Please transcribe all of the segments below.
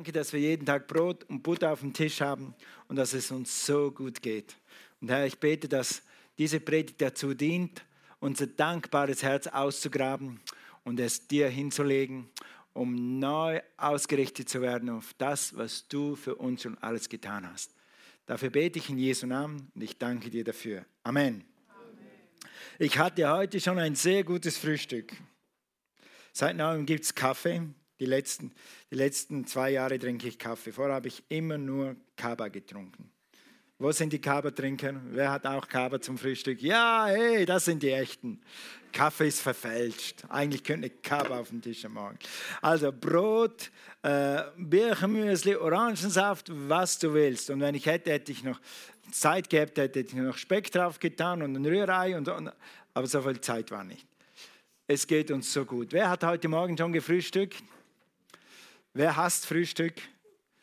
danke, dass wir jeden Tag Brot und Butter auf dem Tisch haben und dass es uns so gut geht. Und Herr, ich bete, dass diese Predigt dazu dient, unser dankbares Herz auszugraben und es dir hinzulegen, um neu ausgerichtet zu werden auf das, was du für uns schon alles getan hast. Dafür bete ich in Jesu Namen und ich danke dir dafür. Amen. Amen. Ich hatte heute schon ein sehr gutes Frühstück. Seit neuem gibt es Kaffee. Die letzten, die letzten zwei Jahre trinke ich Kaffee. Vorher habe ich immer nur Kaba getrunken. Wo sind die Kaba-Trinker? Wer hat auch Kaba zum Frühstück? Ja, hey, das sind die echten. Kaffee ist verfälscht. Eigentlich könnte Kaba auf dem Tisch am Morgen. Also Brot, äh, Birchenmüsli, Orangensaft, was du willst. Und wenn ich hätte, hätte ich noch Zeit gehabt, hätte ich noch Speck drauf getan und ein Rührei. Und, und, aber so viel Zeit war nicht. Es geht uns so gut. Wer hat heute Morgen schon gefrühstückt? Wer hasst Frühstück?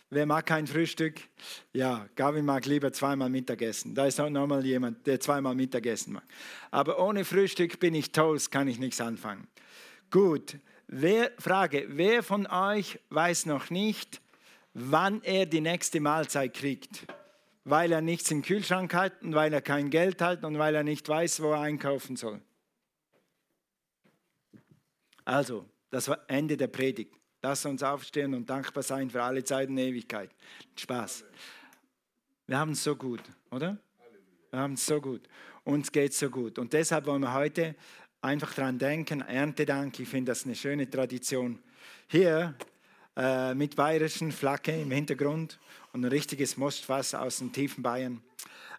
Wer mag kein Frühstück? Ja, Gavin mag lieber zweimal Mittagessen. Da ist auch nochmal jemand, der zweimal Mittagessen mag. Aber ohne Frühstück bin ich toast, kann ich nichts anfangen. Gut, wer, Frage, wer von euch weiß noch nicht, wann er die nächste Mahlzeit kriegt? Weil er nichts im Kühlschrank hat und weil er kein Geld hat und weil er nicht weiß, wo er einkaufen soll. Also, das war Ende der Predigt. Lass uns aufstehen und dankbar sein für alle Zeiten und Ewigkeit. Spaß. Wir haben es so gut, oder? Wir haben es so gut. Uns geht es so gut. Und deshalb wollen wir heute einfach daran denken, Erntedank, ich finde das eine schöne Tradition. Hier äh, mit bayerischen Flagge im Hintergrund und ein richtiges Mostfass aus dem tiefen Bayern.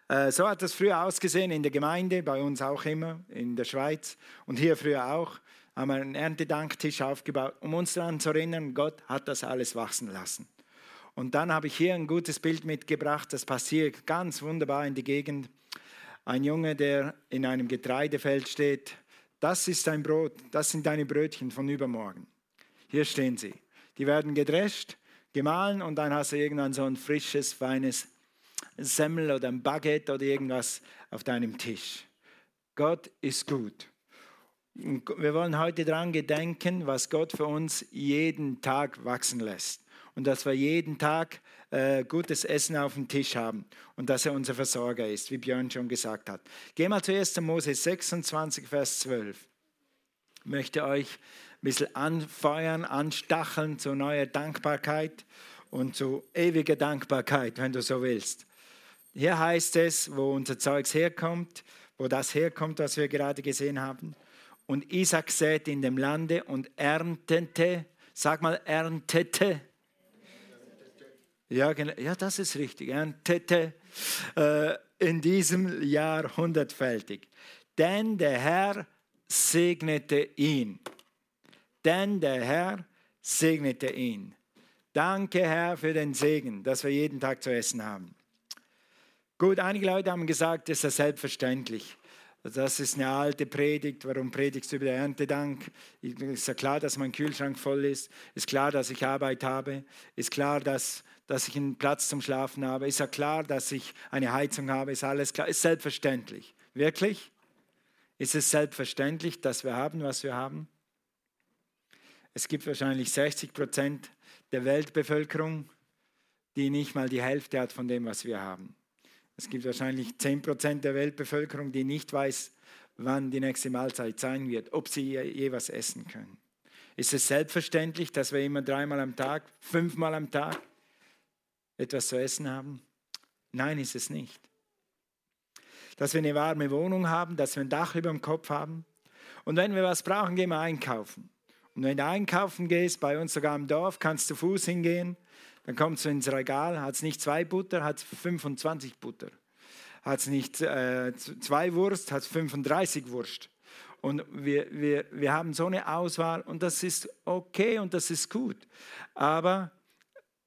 Äh, so hat das früher ausgesehen in der Gemeinde, bei uns auch immer, in der Schweiz und hier früher auch haben wir einen Erntedanktisch aufgebaut, um uns daran zu erinnern, Gott hat das alles wachsen lassen. Und dann habe ich hier ein gutes Bild mitgebracht, das passiert ganz wunderbar in die Gegend. Ein Junge, der in einem Getreidefeld steht, das ist dein Brot, das sind deine Brötchen von übermorgen. Hier stehen sie. Die werden gedrescht, gemahlen und dann hast du irgendwann so ein frisches, feines Semmel oder ein Baguette oder irgendwas auf deinem Tisch. Gott ist gut. Wir wollen heute daran gedenken, was Gott für uns jeden Tag wachsen lässt. Und dass wir jeden Tag äh, gutes Essen auf dem Tisch haben und dass er unser Versorger ist, wie Björn schon gesagt hat. Gehen wir zu 1. Mose 26, Vers 12. Ich möchte euch ein bisschen anfeuern, anstacheln zu neuer Dankbarkeit und zu ewiger Dankbarkeit, wenn du so willst. Hier heißt es, wo unser Zeugs herkommt, wo das herkommt, was wir gerade gesehen haben. Und Isaac säte in dem Lande und erntete, sag mal, erntete. Ja, ja das ist richtig, erntete äh, in diesem Jahr hundertfältig. Denn der Herr segnete ihn. Denn der Herr segnete ihn. Danke, Herr, für den Segen, dass wir jeden Tag zu essen haben. Gut, einige Leute haben gesagt, das ist ja selbstverständlich. Das ist eine alte Predigt. Warum predigst du über den Erntedank? Ist ja klar, dass mein Kühlschrank voll ist. Ist klar, dass ich Arbeit habe. Ist klar, dass, dass ich einen Platz zum Schlafen habe. Ist ja klar, dass ich eine Heizung habe. Ist alles klar. Ist selbstverständlich. Wirklich? Ist es selbstverständlich, dass wir haben, was wir haben? Es gibt wahrscheinlich 60 Prozent der Weltbevölkerung, die nicht mal die Hälfte hat von dem, was wir haben. Es gibt wahrscheinlich 10% der Weltbevölkerung, die nicht weiß, wann die nächste Mahlzeit sein wird, ob sie je was essen können. Ist es selbstverständlich, dass wir immer dreimal am Tag, fünfmal am Tag etwas zu essen haben? Nein, ist es nicht. Dass wir eine warme Wohnung haben, dass wir ein Dach über dem Kopf haben. Und wenn wir was brauchen, gehen wir einkaufen. Und wenn du einkaufen gehst, bei uns sogar im Dorf, kannst du Fuß hingehen dann kommt es ins Regal, hat es nicht zwei Butter, hat es 25 Butter. Hat es nicht äh, zwei Wurst, hat es 35 Wurst. Und wir, wir, wir haben so eine Auswahl und das ist okay und das ist gut. Aber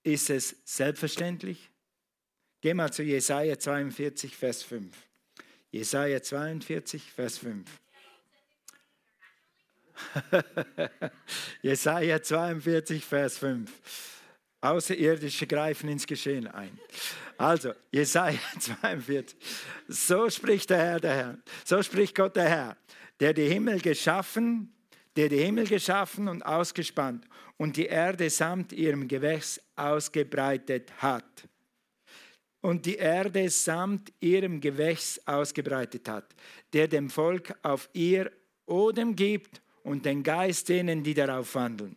ist es selbstverständlich? Geh mal zu Jesaja 42, Vers 5. Jesaja 42, Vers 5. Jesaja 42, Vers 5. Außerirdische greifen ins Geschehen ein. Also, Jesaja 42. So spricht der Herr, der Herr. So spricht Gott, der Herr, der die Himmel geschaffen, der die Himmel geschaffen und ausgespannt und die Erde samt ihrem Gewächs ausgebreitet hat. Und die Erde samt ihrem Gewächs ausgebreitet hat, der dem Volk auf ihr Odem gibt und den Geist denen, die darauf wandeln.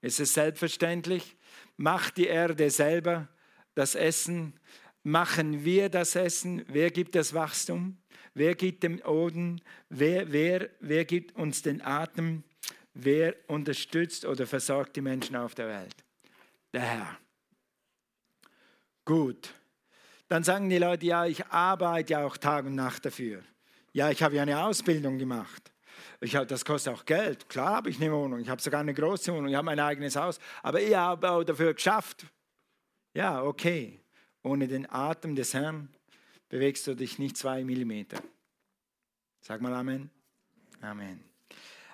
Es ist selbstverständlich, macht die Erde selber das Essen, machen wir das Essen, wer gibt das Wachstum? Wer gibt dem Oden? Wer, wer, wer gibt uns den Atem? Wer unterstützt oder versorgt die Menschen auf der Welt? Der Herr. Gut. Dann sagen die Leute, ja, ich arbeite ja auch Tag und Nacht dafür. Ja, ich habe ja eine Ausbildung gemacht. Ich das kostet auch Geld. Klar habe ich eine Wohnung. Ich habe sogar eine große Wohnung. Ich habe mein eigenes Haus. Aber ich habe auch dafür geschafft. Ja, okay. Ohne den Atem des Herrn bewegst du dich nicht zwei Millimeter. Sag mal Amen. Amen.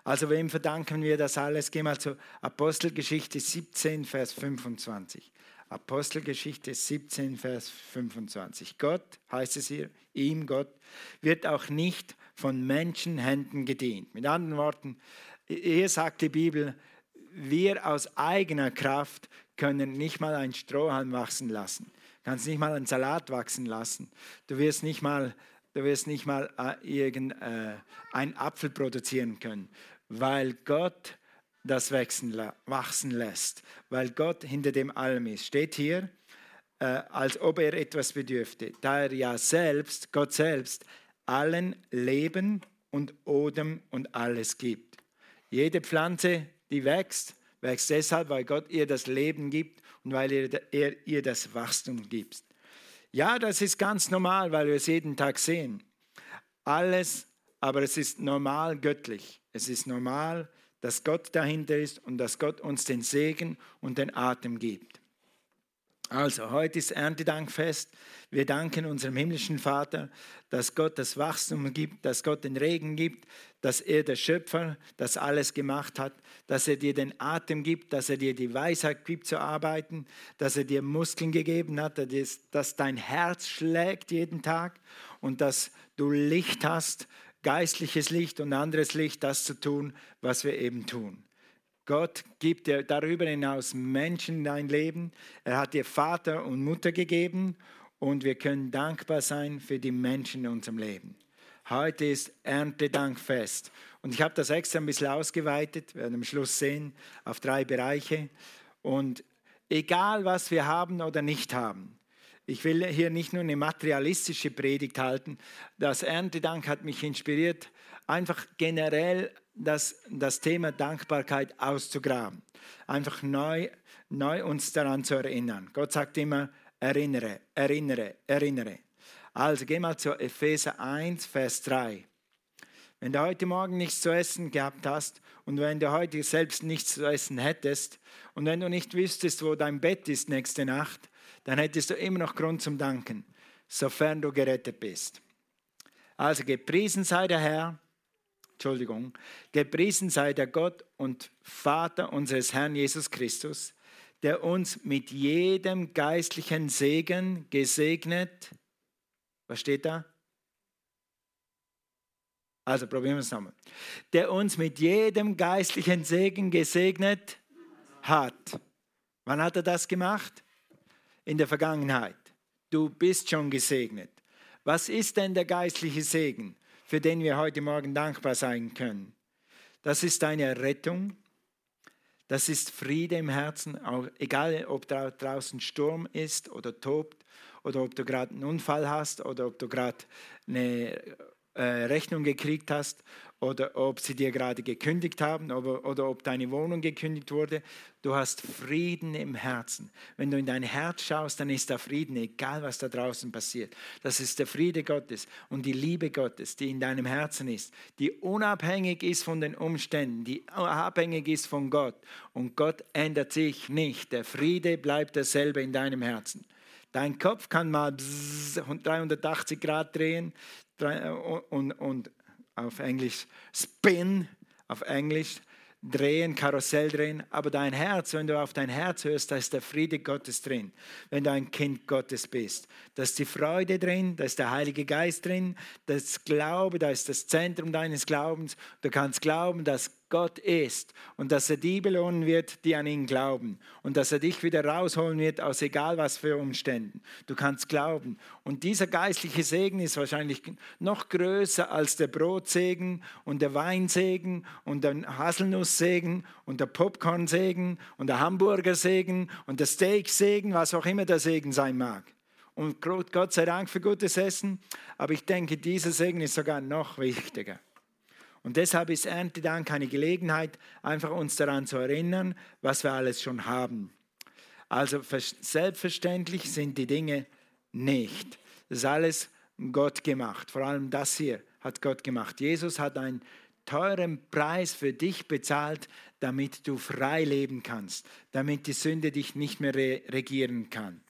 Also wem verdanken wir das alles? Geh mal zu Apostelgeschichte 17, Vers 25. Apostelgeschichte 17, Vers 25. Gott, heißt es hier, ihm Gott, wird auch nicht von Menschenhänden gedient. Mit anderen Worten, hier sagt die Bibel, wir aus eigener Kraft können nicht mal ein Strohhalm wachsen lassen kannst nicht mal einen Salat wachsen lassen. Du wirst nicht mal, du wirst nicht mal äh, irgend, äh, einen Apfel produzieren können, weil Gott das wachsen, wachsen lässt, weil Gott hinter dem allem ist. Steht hier, äh, als ob er etwas bedürfte, da er ja selbst, Gott selbst, allen Leben und Odem und alles gibt. Jede Pflanze, die wächst, wächst deshalb, weil Gott ihr das Leben gibt und weil er, ihr das Wachstum gibt. Ja, das ist ganz normal, weil wir es jeden Tag sehen. Alles, aber es ist normal göttlich. Es ist normal, dass Gott dahinter ist und dass Gott uns den Segen und den Atem gibt. Also, heute ist Erntedankfest. Wir danken unserem himmlischen Vater, dass Gott das Wachstum gibt, dass Gott den Regen gibt, dass er der Schöpfer das alles gemacht hat, dass er dir den Atem gibt, dass er dir die Weisheit gibt zu arbeiten, dass er dir Muskeln gegeben hat, dass dein Herz schlägt jeden Tag und dass du Licht hast, geistliches Licht und anderes Licht, das zu tun, was wir eben tun. Gott gibt dir darüber hinaus Menschen in dein Leben. Er hat dir Vater und Mutter gegeben und wir können dankbar sein für die Menschen in unserem Leben. Heute ist Erntedankfest und ich habe das extra ein bisschen ausgeweitet, wir werden am Schluss sehen, auf drei Bereiche. Und egal, was wir haben oder nicht haben, ich will hier nicht nur eine materialistische Predigt halten. Das Erntedank hat mich inspiriert, einfach generell das, das Thema Dankbarkeit auszugraben. Einfach neu, neu uns daran zu erinnern. Gott sagt immer, erinnere, erinnere, erinnere. Also geh mal zu Epheser 1, Vers 3. Wenn du heute Morgen nichts zu essen gehabt hast und wenn du heute selbst nichts zu essen hättest und wenn du nicht wüsstest, wo dein Bett ist nächste Nacht, dann hättest du immer noch Grund zum Danken, sofern du gerettet bist. Also gepriesen sei der Herr, Entschuldigung, gepriesen sei der Gott und Vater unseres Herrn Jesus Christus, der uns mit jedem geistlichen Segen gesegnet. Was steht da? Also probieren wir es nochmal. Der uns mit jedem geistlichen Segen gesegnet hat. Wann hat er das gemacht? In der Vergangenheit. Du bist schon gesegnet. Was ist denn der geistliche Segen, für den wir heute Morgen dankbar sein können? Das ist deine Rettung, das ist Friede im Herzen, auch egal ob draußen Sturm ist oder tobt oder ob du gerade einen Unfall hast oder ob du gerade eine äh, Rechnung gekriegt hast oder ob sie dir gerade gekündigt haben oder, oder ob deine Wohnung gekündigt wurde. Du hast Frieden im Herzen. Wenn du in dein Herz schaust, dann ist da Frieden, egal was da draußen passiert. Das ist der Friede Gottes und die Liebe Gottes, die in deinem Herzen ist, die unabhängig ist von den Umständen, die abhängig ist von Gott. Und Gott ändert sich nicht. Der Friede bleibt derselbe in deinem Herzen. Dein Kopf kann mal 380 Grad drehen und, und auf Englisch spin, auf Englisch drehen, Karussell drehen, aber dein Herz, wenn du auf dein Herz hörst, da ist der Friede Gottes drin, wenn du ein Kind Gottes bist. Da ist die Freude drin, da ist der Heilige Geist drin, das Glaube, da ist das Zentrum deines Glaubens. Du kannst glauben, dass Gott ist und dass er die belohnen wird, die an ihn glauben und dass er dich wieder rausholen wird aus egal was für Umständen. Du kannst glauben. Und dieser geistliche Segen ist wahrscheinlich noch größer als der Brotsegen und der Weinsegen und der Haselnusssegen und der Popcornsegen und der Hamburgersegen und der Steaksegen, was auch immer der Segen sein mag. Und Gott sei Dank für gutes Essen, aber ich denke, dieser Segen ist sogar noch wichtiger. Und deshalb ist Erntedank eine Gelegenheit, einfach uns daran zu erinnern, was wir alles schon haben. Also selbstverständlich sind die Dinge nicht. Das ist alles Gott gemacht. Vor allem das hier hat Gott gemacht. Jesus hat einen teuren Preis für dich bezahlt, damit du frei leben kannst, damit die Sünde dich nicht mehr regieren kann.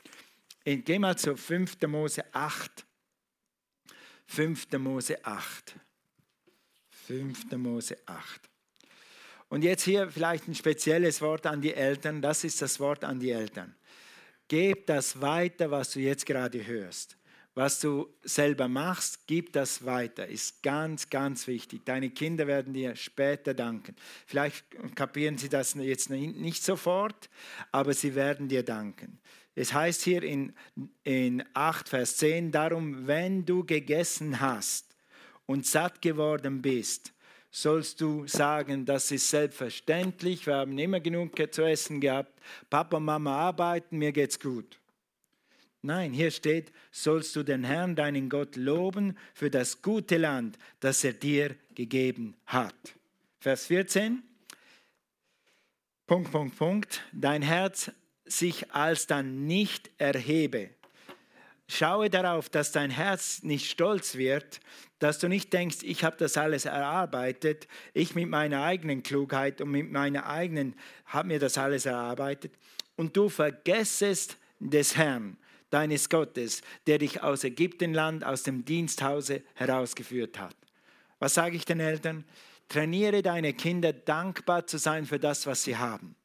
Geh mal zu 5. Mose 8. 5. Mose 8. 5. Mose 8. Und jetzt hier vielleicht ein spezielles Wort an die Eltern. Das ist das Wort an die Eltern. Gib das weiter, was du jetzt gerade hörst. Was du selber machst, gib das weiter. Ist ganz, ganz wichtig. Deine Kinder werden dir später danken. Vielleicht kapieren sie das jetzt nicht sofort, aber sie werden dir danken. Es heißt hier in, in 8, Vers 10, darum, wenn du gegessen hast und satt geworden bist, sollst du sagen, das ist selbstverständlich, wir haben immer genug zu essen gehabt, Papa und Mama arbeiten, mir geht's gut. Nein, hier steht, sollst du den Herrn, deinen Gott, loben für das gute Land, das er dir gegeben hat. Vers 14. Punkt, Punkt, Punkt. Dein Herz sich alsdann nicht erhebe Schaue darauf, dass dein Herz nicht stolz wird, dass du nicht denkst, ich habe das alles erarbeitet, ich mit meiner eigenen Klugheit und mit meiner eigenen habe mir das alles erarbeitet und du vergessest des Herrn, deines Gottes, der dich aus Ägyptenland, aus dem Diensthause herausgeführt hat. Was sage ich den Eltern? Trainiere deine Kinder dankbar zu sein für das, was sie haben.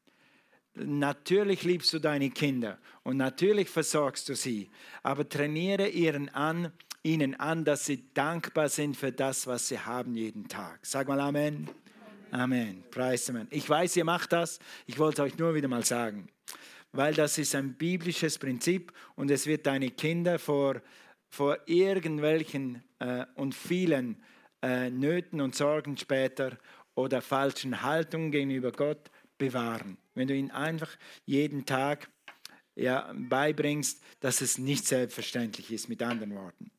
Natürlich liebst du deine Kinder und natürlich versorgst du sie, aber trainiere ihren an, ihnen an, dass sie dankbar sind für das, was sie haben jeden Tag. Sag mal Amen. Amen. Preis Amen. Ich weiß, ihr macht das. Ich wollte euch nur wieder mal sagen, weil das ist ein biblisches Prinzip und es wird deine Kinder vor, vor irgendwelchen äh, und vielen äh, Nöten und Sorgen später oder falschen Haltungen gegenüber Gott bewahren. Wenn du ihn einfach jeden Tag ja, beibringst, dass es nicht selbstverständlich ist, mit anderen Worten.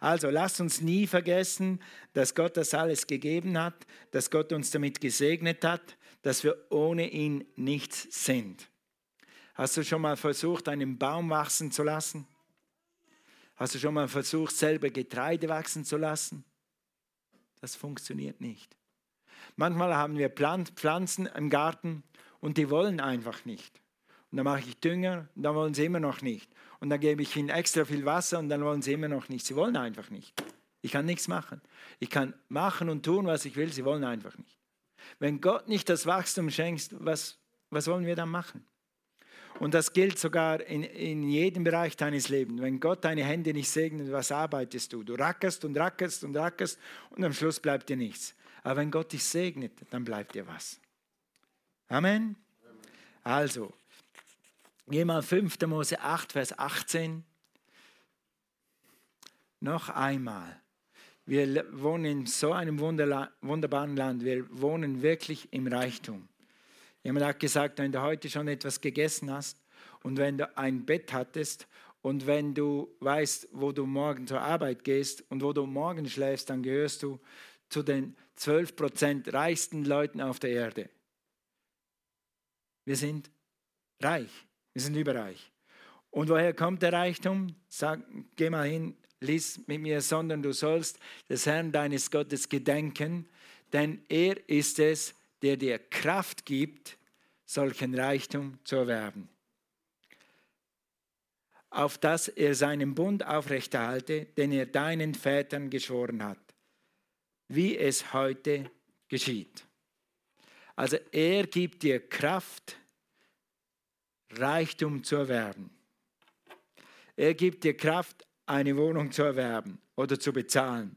Also lasst uns nie vergessen, dass Gott das alles gegeben hat, dass Gott uns damit gesegnet hat, dass wir ohne ihn nichts sind. Hast du schon mal versucht, einen Baum wachsen zu lassen? Hast du schon mal versucht, selber Getreide wachsen zu lassen? Das funktioniert nicht. Manchmal haben wir Pflanzen im Garten und die wollen einfach nicht. Und dann mache ich Dünger und dann wollen sie immer noch nicht. Und dann gebe ich ihnen extra viel Wasser und dann wollen sie immer noch nicht. Sie wollen einfach nicht. Ich kann nichts machen. Ich kann machen und tun, was ich will. Sie wollen einfach nicht. Wenn Gott nicht das Wachstum schenkt, was, was wollen wir dann machen? Und das gilt sogar in, in jedem Bereich deines Lebens. Wenn Gott deine Hände nicht segnet, was arbeitest du? Du rackerst und rackerst und rackerst und am Schluss bleibt dir nichts. Aber wenn Gott dich segnet, dann bleibt dir was. Amen. Also, geh mal 5. Mose 8, Vers 18. Noch einmal. Wir wohnen in so einem wunderbaren Land. Wir wohnen wirklich im Reichtum. Jemand hat gesagt, wenn du heute schon etwas gegessen hast und wenn du ein Bett hattest und wenn du weißt, wo du morgen zur Arbeit gehst und wo du morgen schläfst, dann gehörst du zu den 12 Prozent reichsten Leuten auf der Erde. Wir sind reich, wir sind überreich. Und woher kommt der Reichtum? Sag, geh mal hin, lies mit mir, sondern du sollst des Herrn deines Gottes gedenken, denn er ist es, der dir Kraft gibt, solchen Reichtum zu erwerben. Auf dass er seinen Bund aufrechterhalte, den er deinen Vätern geschworen hat wie es heute geschieht. Also er gibt dir Kraft, Reichtum zu erwerben. Er gibt dir Kraft, eine Wohnung zu erwerben oder zu bezahlen,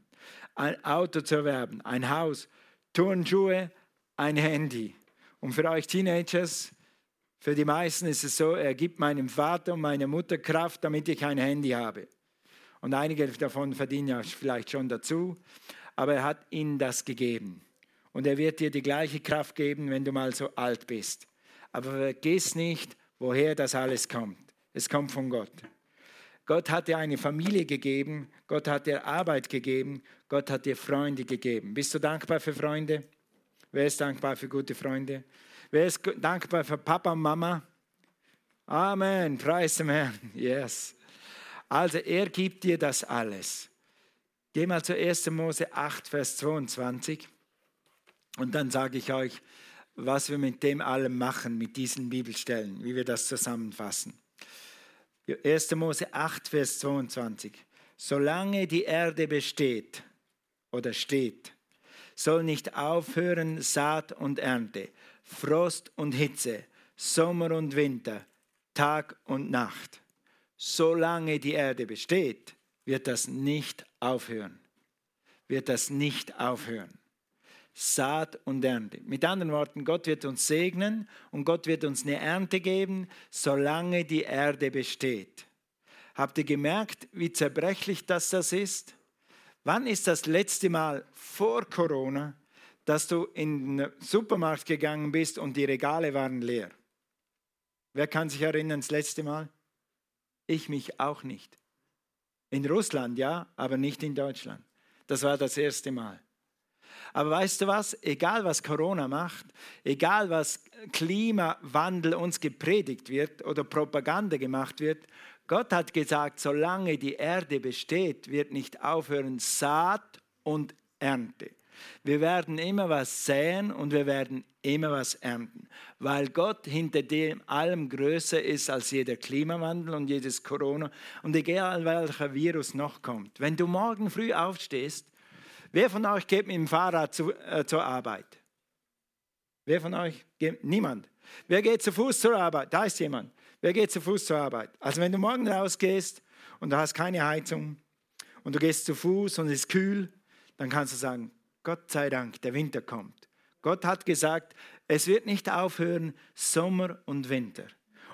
ein Auto zu erwerben, ein Haus, Turnschuhe, ein Handy. Und für euch Teenagers, für die meisten ist es so, er gibt meinem Vater und meiner Mutter Kraft, damit ich ein Handy habe. Und einige davon verdienen ja vielleicht schon dazu, aber er hat ihnen das gegeben. Und er wird dir die gleiche Kraft geben, wenn du mal so alt bist. Aber vergiss nicht, woher das alles kommt. Es kommt von Gott. Gott hat dir eine Familie gegeben, Gott hat dir Arbeit gegeben, Gott hat dir Freunde gegeben. Bist du dankbar für Freunde? Wer ist dankbar für gute Freunde? Wer ist dankbar für Papa und Mama? Amen, preis dem Herrn. Yes. Also er gibt dir das alles. Geh mal zu 1. Mose 8, Vers 22 und dann sage ich euch, was wir mit dem allem machen, mit diesen Bibelstellen, wie wir das zusammenfassen. 1. Mose 8, Vers 22. Solange die Erde besteht oder steht, soll nicht aufhören Saat und Ernte, Frost und Hitze, Sommer und Winter, Tag und Nacht. Solange die Erde besteht, wird das nicht aufhören. Wird das nicht aufhören. Saat und Ernte. Mit anderen Worten, Gott wird uns segnen und Gott wird uns eine Ernte geben, solange die Erde besteht. Habt ihr gemerkt, wie zerbrechlich das, das ist? Wann ist das letzte Mal vor Corona, dass du in den Supermarkt gegangen bist und die Regale waren leer? Wer kann sich erinnern, das letzte Mal? Ich mich auch nicht. In Russland ja, aber nicht in Deutschland. Das war das erste Mal. Aber weißt du was? Egal was Corona macht, egal was Klimawandel uns gepredigt wird oder Propaganda gemacht wird, Gott hat gesagt, solange die Erde besteht, wird nicht aufhören Saat und Ernte. Wir werden immer was säen und wir werden immer was ernten, weil Gott hinter dem allem größer ist als jeder Klimawandel und jedes Corona und egal welcher Virus noch kommt. Wenn du morgen früh aufstehst Wer von euch geht mit dem Fahrrad zu, äh, zur Arbeit? Wer von euch? Geht? Niemand. Wer geht zu Fuß zur Arbeit? Da ist jemand. Wer geht zu Fuß zur Arbeit? Also wenn du morgen rausgehst und du hast keine Heizung und du gehst zu Fuß und es ist kühl, dann kannst du sagen, Gott sei Dank, der Winter kommt. Gott hat gesagt, es wird nicht aufhören, Sommer und Winter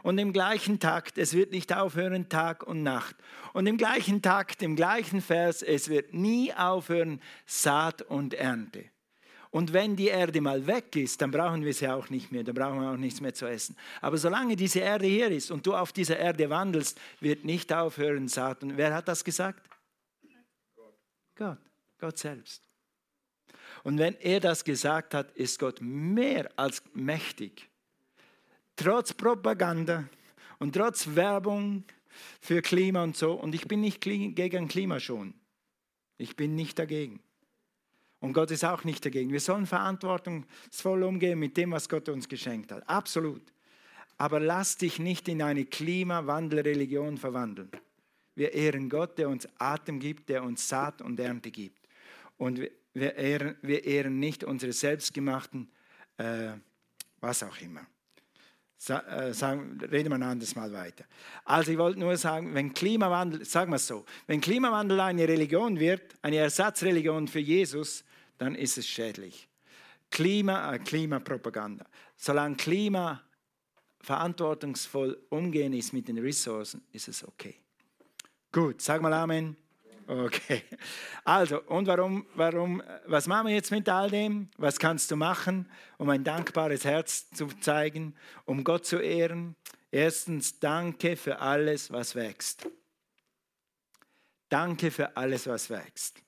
und im gleichen Takt, es wird nicht aufhören Tag und Nacht. Und im gleichen Takt, im gleichen Vers, es wird nie aufhören Saat und Ernte. Und wenn die Erde mal weg ist, dann brauchen wir sie auch nicht mehr, dann brauchen wir auch nichts mehr zu essen. Aber solange diese Erde hier ist und du auf dieser Erde wandelst, wird nicht aufhören Saat. Und wer hat das gesagt? Gott, Gott selbst. Und wenn er das gesagt hat, ist Gott mehr als mächtig trotz Propaganda und trotz Werbung für Klima und so. Und ich bin nicht gegen Klimaschon. Ich bin nicht dagegen. Und Gott ist auch nicht dagegen. Wir sollen verantwortungsvoll umgehen mit dem, was Gott uns geschenkt hat. Absolut. Aber lass dich nicht in eine Klimawandelreligion verwandeln. Wir ehren Gott, der uns Atem gibt, der uns Saat und Ernte gibt. Und wir ehren, wir ehren nicht unsere selbstgemachten, äh, was auch immer. Äh, sagen, reden wir ein anderes Mal weiter. Also ich wollte nur sagen, wenn Klimawandel, sagen wir es so, wenn Klimawandel eine Religion wird, eine Ersatzreligion für Jesus, dann ist es schädlich. Klima, äh, Klimapropaganda. Solange Klima verantwortungsvoll umgehen ist mit den Ressourcen, ist es okay. Gut, sag mal Amen. Okay. Also, und warum, warum, was machen wir jetzt mit all dem? Was kannst du machen, um ein dankbares Herz zu zeigen, um Gott zu ehren? Erstens, danke für alles, was wächst. Danke für alles, was wächst.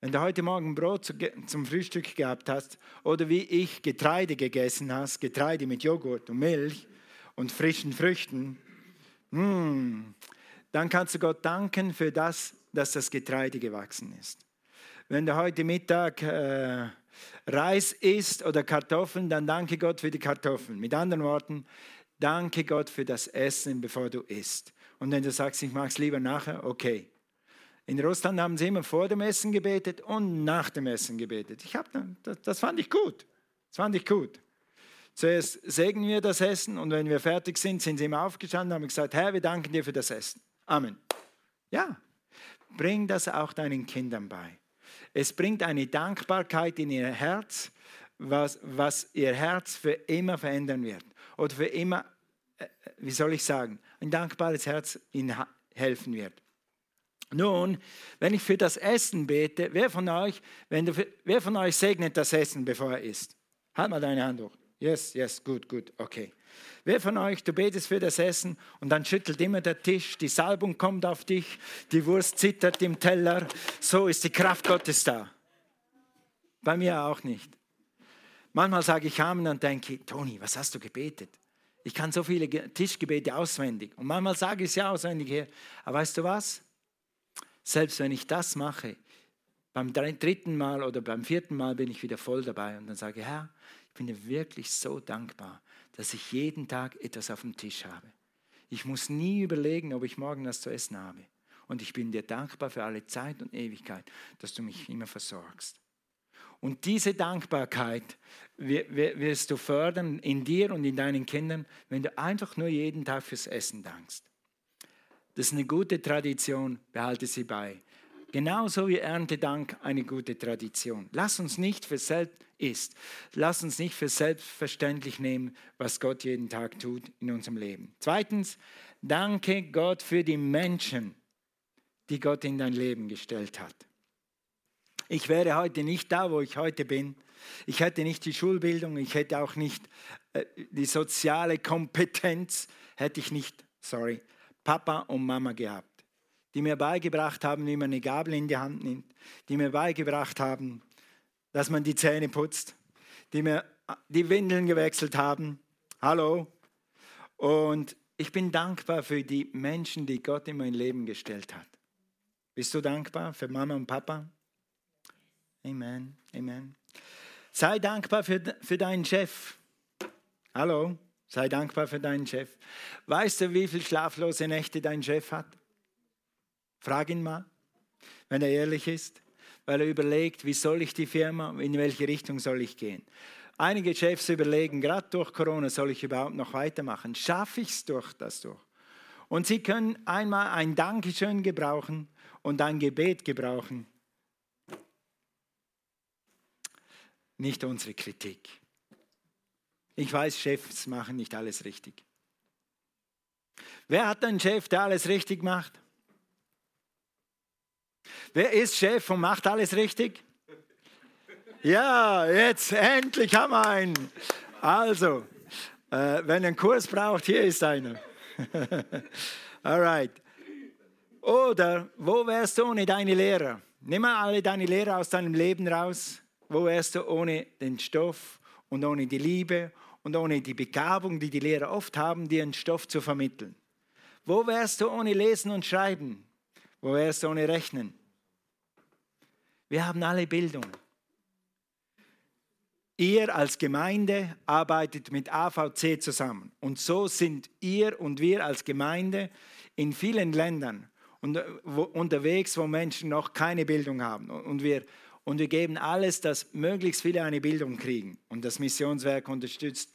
Wenn du heute Morgen Brot zum Frühstück gehabt hast oder wie ich Getreide gegessen hast, Getreide mit Joghurt und Milch und frischen Früchten, mh, hm, dann kannst du Gott danken für das, dass das Getreide gewachsen ist. Wenn du heute Mittag äh, Reis isst oder Kartoffeln, dann danke Gott für die Kartoffeln. Mit anderen Worten, danke Gott für das Essen, bevor du isst. Und wenn du sagst, ich mache es lieber nachher, okay. In Russland haben sie immer vor dem Essen gebetet und nach dem Essen gebetet. Ich hab, das, das fand ich gut. Das fand ich gut. Zuerst segnen wir das Essen und wenn wir fertig sind, sind sie immer aufgestanden und haben gesagt, Herr, wir danken dir für das Essen. Amen. Ja, bring das auch deinen Kindern bei. Es bringt eine Dankbarkeit in ihr Herz was, was ihr Herz für immer verändern wird. Oder für immer, äh, wie soll ich sagen, ein dankbares Herz ihnen helfen wird. Nun, wenn ich für das Essen bete, wer von euch, wenn du, wer von euch segnet das Essen, bevor er isst? Halt mal deine Hand hoch. Yes, yes, gut, gut, okay. Wer von euch, du betest für das Essen und dann schüttelt immer der Tisch, die Salbung kommt auf dich, die Wurst zittert im Teller, so ist die Kraft Gottes da. Bei mir auch nicht. Manchmal sage ich Amen und denke, Toni, was hast du gebetet? Ich kann so viele Tischgebete auswendig. Und manchmal sage ich es ja auswendig her. Aber weißt du was? Selbst wenn ich das mache, beim dritten Mal oder beim vierten Mal bin ich wieder voll dabei und dann sage ich, Herr, ich bin dir wirklich so dankbar, dass ich jeden Tag etwas auf dem Tisch habe. Ich muss nie überlegen, ob ich morgen was zu essen habe. Und ich bin dir dankbar für alle Zeit und Ewigkeit, dass du mich immer versorgst. Und diese Dankbarkeit wirst du fördern in dir und in deinen Kindern, wenn du einfach nur jeden Tag fürs Essen dankst. Das ist eine gute Tradition, behalte sie bei. Genauso wie Erntedank eine gute Tradition. Lass uns nicht für selbst ist. Lass uns nicht für selbstverständlich nehmen, was Gott jeden Tag tut in unserem Leben. Zweitens, danke Gott für die Menschen, die Gott in dein Leben gestellt hat. Ich wäre heute nicht da, wo ich heute bin. Ich hätte nicht die Schulbildung, ich hätte auch nicht äh, die soziale Kompetenz, hätte ich nicht, sorry, Papa und Mama gehabt, die mir beigebracht haben, wie man eine Gabel in die Hand nimmt, die mir beigebracht haben, dass man die Zähne putzt, die mir die Windeln gewechselt haben. Hallo. Und ich bin dankbar für die Menschen, die Gott in mein Leben gestellt hat. Bist du dankbar für Mama und Papa? Amen, Amen. Sei dankbar für, für deinen Chef. Hallo, sei dankbar für deinen Chef. Weißt du, wie viele schlaflose Nächte dein Chef hat? Frag ihn mal, wenn er ehrlich ist, weil er überlegt, wie soll ich die Firma, in welche Richtung soll ich gehen. Einige Chefs überlegen, gerade durch Corona, soll ich überhaupt noch weitermachen? Schaffe ich es durch das durch? Und sie können einmal ein Dankeschön gebrauchen und ein Gebet gebrauchen nicht unsere Kritik. Ich weiß, Chefs machen nicht alles richtig. Wer hat einen Chef, der alles richtig macht? Wer ist Chef und macht alles richtig? Ja, jetzt endlich haben wir einen. Also, äh, wenn ihr einen Kurs braucht, hier ist einer. Alright. Oder wo wärst du ohne deine Lehrer? Nimm mal alle deine Lehrer aus deinem Leben raus. Wo wärst du ohne den Stoff und ohne die Liebe und ohne die Begabung, die die Lehrer oft haben, dir einen Stoff zu vermitteln? Wo wärst du ohne Lesen und Schreiben? Wo wärst du ohne Rechnen? Wir haben alle Bildung. Ihr als Gemeinde arbeitet mit AVC zusammen. Und so sind ihr und wir als Gemeinde in vielen Ländern unterwegs, wo Menschen noch keine Bildung haben. Und wir und wir geben alles, dass möglichst viele eine Bildung kriegen. Und das Missionswerk unterstützt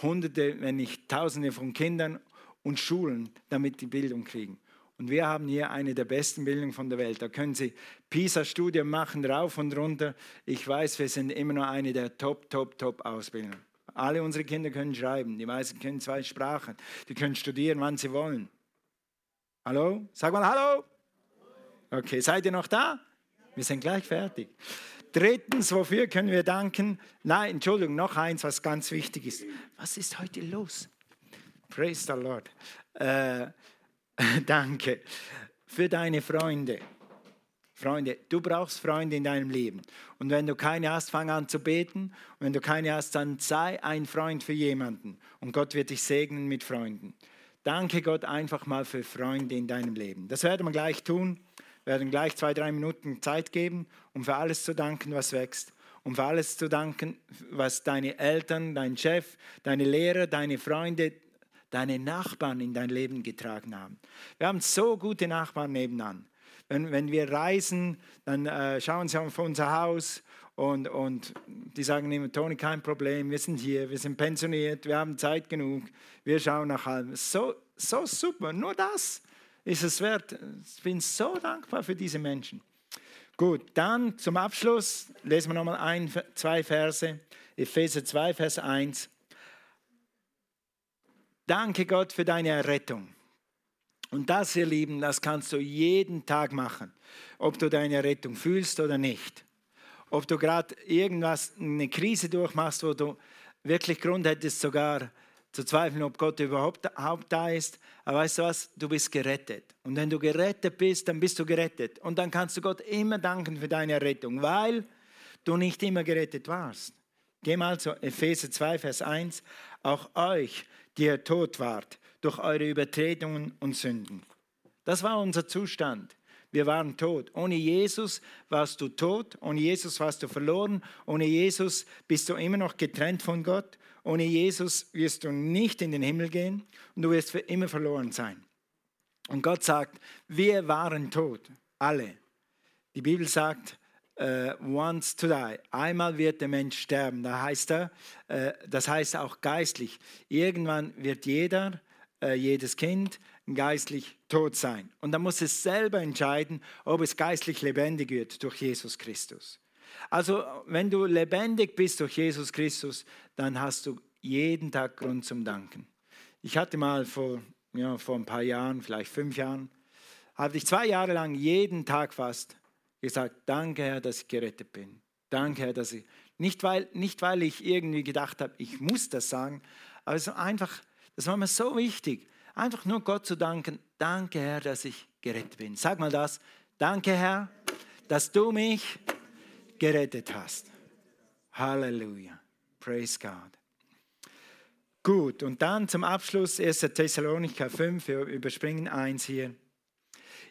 Hunderte, wenn nicht Tausende von Kindern und Schulen, damit die Bildung kriegen. Und wir haben hier eine der besten Bildungen von der Welt. Da können Sie PISA-Studien machen, rauf und runter. Ich weiß, wir sind immer noch eine der Top, Top, Top Ausbildungen. Alle unsere Kinder können schreiben, die meisten können zwei Sprachen, die können studieren, wann sie wollen. Hallo? Sag mal Hallo. Okay, seid ihr noch da? Wir sind gleich fertig. Drittens, wofür können wir danken? Nein, Entschuldigung, noch eins, was ganz wichtig ist. Was ist heute los? Praise the Lord. Äh, danke für deine Freunde. Freunde, du brauchst Freunde in deinem Leben. Und wenn du keine hast, fang an zu beten. Und wenn du keine hast, dann sei ein Freund für jemanden. Und Gott wird dich segnen mit Freunden. Danke Gott einfach mal für Freunde in deinem Leben. Das werden wir gleich tun werden gleich zwei, drei Minuten Zeit geben, um für alles zu danken, was wächst. Um für alles zu danken, was deine Eltern, dein Chef, deine Lehrer, deine Freunde, deine Nachbarn in dein Leben getragen haben. Wir haben so gute Nachbarn nebenan. Wenn, wenn wir reisen, dann äh, schauen sie auf unser Haus und, und die sagen immer, Toni, kein Problem, wir sind hier, wir sind pensioniert, wir haben Zeit genug, wir schauen nach allem. So, so super, nur das ist es wert. Ich bin so dankbar für diese Menschen. Gut, dann zum Abschluss lesen wir nochmal ein, zwei Verse. Epheser 2, Vers 1. Danke Gott für deine Errettung. Und das, ihr Lieben, das kannst du jeden Tag machen, ob du deine Rettung fühlst oder nicht. Ob du gerade irgendwas, eine Krise durchmachst, wo du wirklich Grund hättest, sogar zu zweifeln, ob Gott überhaupt, da ist. Aber weißt du was? Du bist gerettet. Und wenn du gerettet bist, dann bist du gerettet. Und dann kannst du Gott immer danken für deine Rettung, weil du nicht immer gerettet warst. Geh mal zu Epheser 2, Vers 1. Auch euch, die ihr tot wart, durch eure Übertretungen und Sünden. Das war unser Zustand. Wir waren tot. Ohne Jesus warst du tot, ohne Jesus warst du verloren, ohne Jesus bist du immer noch getrennt von Gott, ohne Jesus wirst du nicht in den Himmel gehen und du wirst für immer verloren sein. Und Gott sagt, wir waren tot, alle. Die Bibel sagt, uh, once to die. Einmal wird der Mensch sterben. Da heißt er, uh, das heißt auch geistlich. Irgendwann wird jeder äh, jedes Kind geistlich tot sein. Und dann muss es selber entscheiden, ob es geistlich lebendig wird durch Jesus Christus. Also wenn du lebendig bist durch Jesus Christus, dann hast du jeden Tag Grund zum Danken. Ich hatte mal vor, ja, vor ein paar Jahren, vielleicht fünf Jahren, hatte ich zwei Jahre lang jeden Tag fast gesagt, danke Herr, dass ich gerettet bin. Danke Herr, dass ich, nicht weil, nicht weil ich irgendwie gedacht habe, ich muss das sagen, aber es ist einfach das war mir so wichtig. Einfach nur Gott zu danken. Danke, Herr, dass ich gerettet bin. Sag mal das. Danke, Herr, dass du mich gerettet hast. Halleluja. Praise God. Gut, und dann zum Abschluss 1. Thessalonicher 5, wir überspringen eins hier.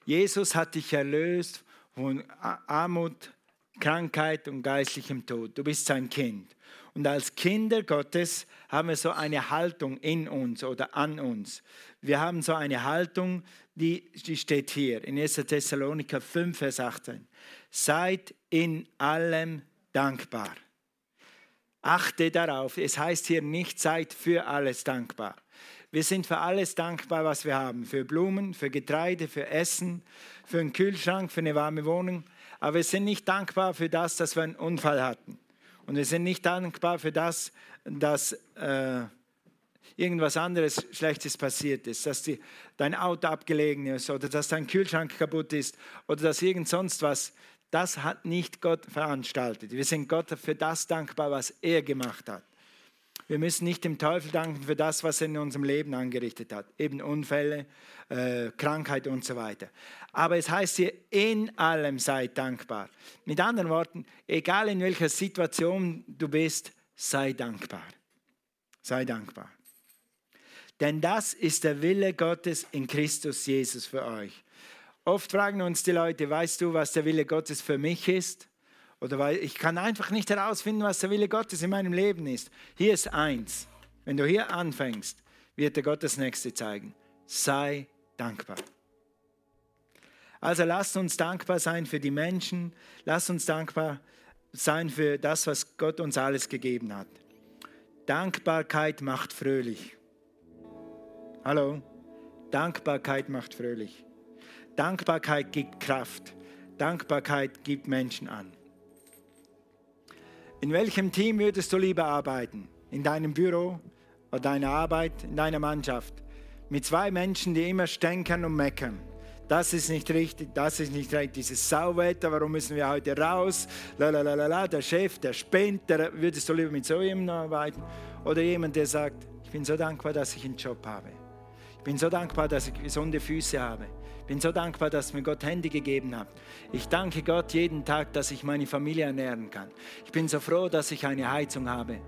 Jesus hat dich erlöst von Armut, Krankheit und geistlichem Tod. Du bist sein Kind. Und als Kinder Gottes haben wir so eine Haltung in uns oder an uns. Wir haben so eine Haltung, die, die steht hier in 1. Thessaloniker 5, Vers 18. Seid in allem dankbar. Achte darauf, es heißt hier nicht, seid für alles dankbar. Wir sind für alles dankbar, was wir haben. Für Blumen, für Getreide, für Essen, für einen Kühlschrank, für eine warme Wohnung. Aber wir sind nicht dankbar für das, dass wir einen Unfall hatten. Und wir sind nicht dankbar für das, dass äh, irgendwas anderes Schlechtes passiert ist, dass die, dein Auto abgelegen ist oder dass dein Kühlschrank kaputt ist oder dass irgend sonst was. Das hat nicht Gott veranstaltet. Wir sind Gott für das dankbar, was er gemacht hat. Wir müssen nicht dem Teufel danken für das, was er in unserem Leben angerichtet hat. Eben Unfälle, äh, Krankheit und so weiter. Aber es heißt hier, in allem sei dankbar. Mit anderen Worten, egal in welcher Situation du bist, sei dankbar. Sei dankbar. Denn das ist der Wille Gottes in Christus Jesus für euch. Oft fragen uns die Leute, weißt du, was der Wille Gottes für mich ist? Oder weil ich kann einfach nicht herausfinden, was der Wille Gottes in meinem Leben ist. Hier ist eins. Wenn du hier anfängst, wird dir Gott das nächste zeigen. Sei dankbar. Also lasst uns dankbar sein für die Menschen. Lasst uns dankbar sein für das, was Gott uns alles gegeben hat. Dankbarkeit macht fröhlich. Hallo? Dankbarkeit macht fröhlich. Dankbarkeit gibt Kraft. Dankbarkeit gibt Menschen an. In welchem Team würdest du lieber arbeiten? In deinem Büro oder deiner Arbeit, in deiner Mannschaft? Mit zwei Menschen, die immer stänkern und meckern. Das ist nicht richtig, das ist nicht richtig. Dieses Sauwetter, warum müssen wir heute raus? Lalalala, der Chef, der spinnt, der, würdest du lieber mit so jemandem arbeiten? Oder jemand, der sagt, ich bin so dankbar, dass ich einen Job habe. Ich bin so dankbar, dass ich gesunde Füße habe bin so dankbar, dass mir Gott Hände gegeben hat. Ich danke Gott jeden Tag, dass ich meine Familie ernähren kann. Ich bin so froh, dass ich eine Heizung habe.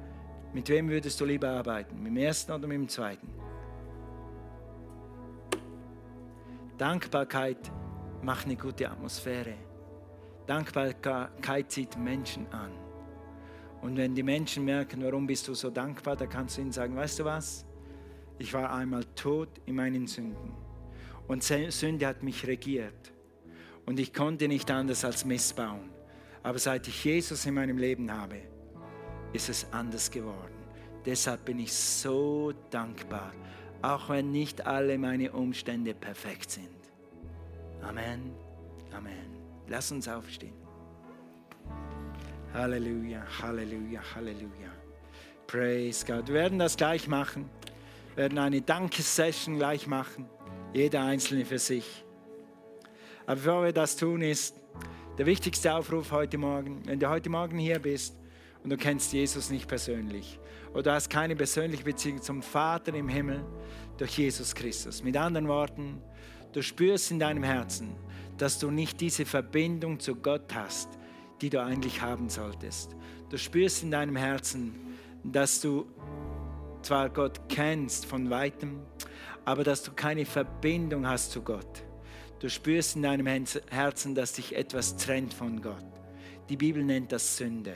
Mit wem würdest du lieber arbeiten? Mit dem ersten oder mit dem zweiten? Dankbarkeit macht eine gute Atmosphäre. Dankbarkeit zieht Menschen an. Und wenn die Menschen merken, warum bist du so dankbar, dann kannst du ihnen sagen, weißt du was? Ich war einmal tot in meinen Sünden. Und Sünde hat mich regiert. Und ich konnte nicht anders als missbauen. Aber seit ich Jesus in meinem Leben habe, ist es anders geworden. Deshalb bin ich so dankbar, auch wenn nicht alle meine Umstände perfekt sind. Amen. Amen. Lass uns aufstehen. Halleluja, Halleluja, Halleluja. Praise God. Wir werden das gleich machen. Wir werden eine Dankessession gleich machen. Jeder Einzelne für sich. Aber bevor wir das tun, ist der wichtigste Aufruf heute Morgen, wenn du heute Morgen hier bist und du kennst Jesus nicht persönlich oder du hast keine persönliche Beziehung zum Vater im Himmel durch Jesus Christus. Mit anderen Worten, du spürst in deinem Herzen, dass du nicht diese Verbindung zu Gott hast, die du eigentlich haben solltest. Du spürst in deinem Herzen, dass du zwar Gott kennst von weitem, aber dass du keine Verbindung hast zu Gott. Du spürst in deinem Herzen, dass dich etwas trennt von Gott. Die Bibel nennt das Sünde.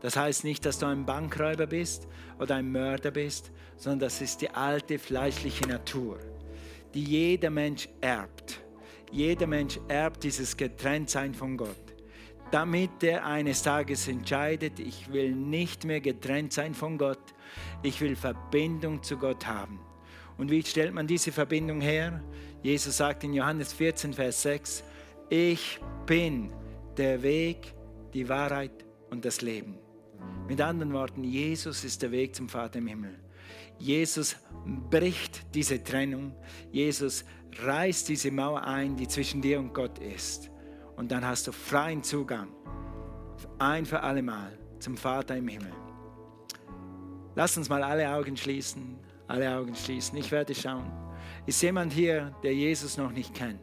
Das heißt nicht, dass du ein Bankräuber bist oder ein Mörder bist, sondern das ist die alte fleischliche Natur, die jeder Mensch erbt. Jeder Mensch erbt dieses Getrenntsein von Gott, damit er eines Tages entscheidet, ich will nicht mehr getrennt sein von Gott, ich will Verbindung zu Gott haben. Und wie stellt man diese Verbindung her? Jesus sagt in Johannes 14, Vers 6, ich bin der Weg, die Wahrheit und das Leben. Mit anderen Worten, Jesus ist der Weg zum Vater im Himmel. Jesus bricht diese Trennung. Jesus reißt diese Mauer ein, die zwischen dir und Gott ist. Und dann hast du freien Zugang, ein für alle Mal, zum Vater im Himmel. Lass uns mal alle Augen schließen, alle Augen schließen. Ich werde schauen. Ist jemand hier, der Jesus noch nicht kennt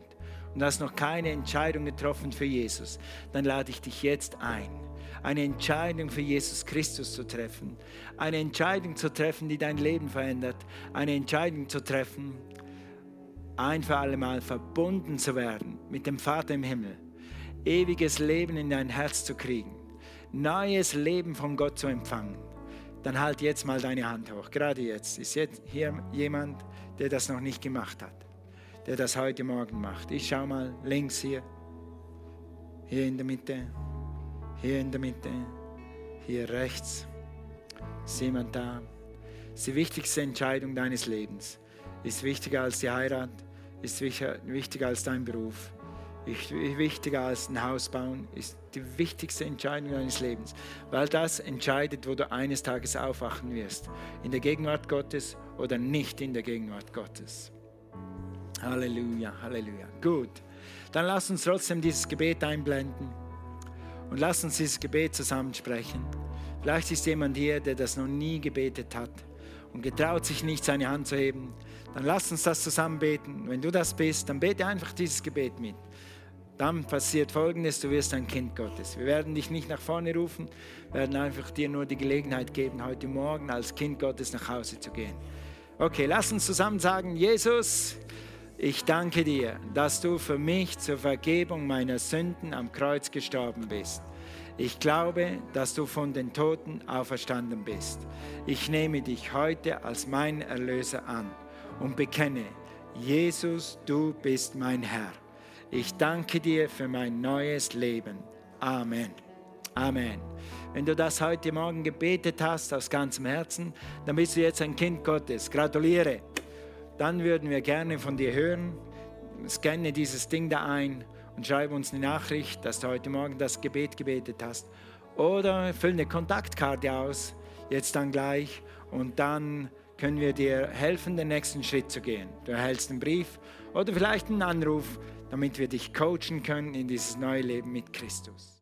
und hast noch keine Entscheidung getroffen für Jesus, dann lade ich dich jetzt ein, eine Entscheidung für Jesus Christus zu treffen, eine Entscheidung zu treffen, die dein Leben verändert, eine Entscheidung zu treffen, ein für alle Mal verbunden zu werden mit dem Vater im Himmel, ewiges Leben in dein Herz zu kriegen, neues Leben von Gott zu empfangen dann halt jetzt mal deine Hand hoch. Gerade jetzt. Ist jetzt hier jemand, der das noch nicht gemacht hat, der das heute Morgen macht. Ich schau mal links hier, hier in der Mitte, hier in der Mitte, hier rechts. Ist jemand da? Ist die wichtigste Entscheidung deines Lebens. Ist wichtiger als die Heirat, ist wichtiger als dein Beruf wichtiger als ein Haus bauen, ist die wichtigste Entscheidung deines Lebens, weil das entscheidet, wo du eines Tages aufwachen wirst. In der Gegenwart Gottes oder nicht in der Gegenwart Gottes. Halleluja, Halleluja. Gut, dann lass uns trotzdem dieses Gebet einblenden und lass uns dieses Gebet zusammen sprechen. Vielleicht ist jemand hier, der das noch nie gebetet hat und getraut sich nicht, seine Hand zu heben. Dann lass uns das zusammen beten. Wenn du das bist, dann bete einfach dieses Gebet mit dann passiert Folgendes, du wirst ein Kind Gottes. Wir werden dich nicht nach vorne rufen, werden einfach dir nur die Gelegenheit geben, heute Morgen als Kind Gottes nach Hause zu gehen. Okay, lass uns zusammen sagen, Jesus, ich danke dir, dass du für mich zur Vergebung meiner Sünden am Kreuz gestorben bist. Ich glaube, dass du von den Toten auferstanden bist. Ich nehme dich heute als mein Erlöser an und bekenne, Jesus, du bist mein Herr. Ich danke dir für mein neues Leben. Amen. Amen. Wenn du das heute Morgen gebetet hast aus ganzem Herzen, dann bist du jetzt ein Kind Gottes. Gratuliere. Dann würden wir gerne von dir hören. Scanne dieses Ding da ein und schreibe uns eine Nachricht, dass du heute Morgen das Gebet gebetet hast. Oder fülle eine Kontaktkarte aus, jetzt dann gleich, und dann können wir dir helfen, den nächsten Schritt zu gehen. Du erhältst einen Brief oder vielleicht einen Anruf damit wir dich coachen können in dieses neue Leben mit Christus.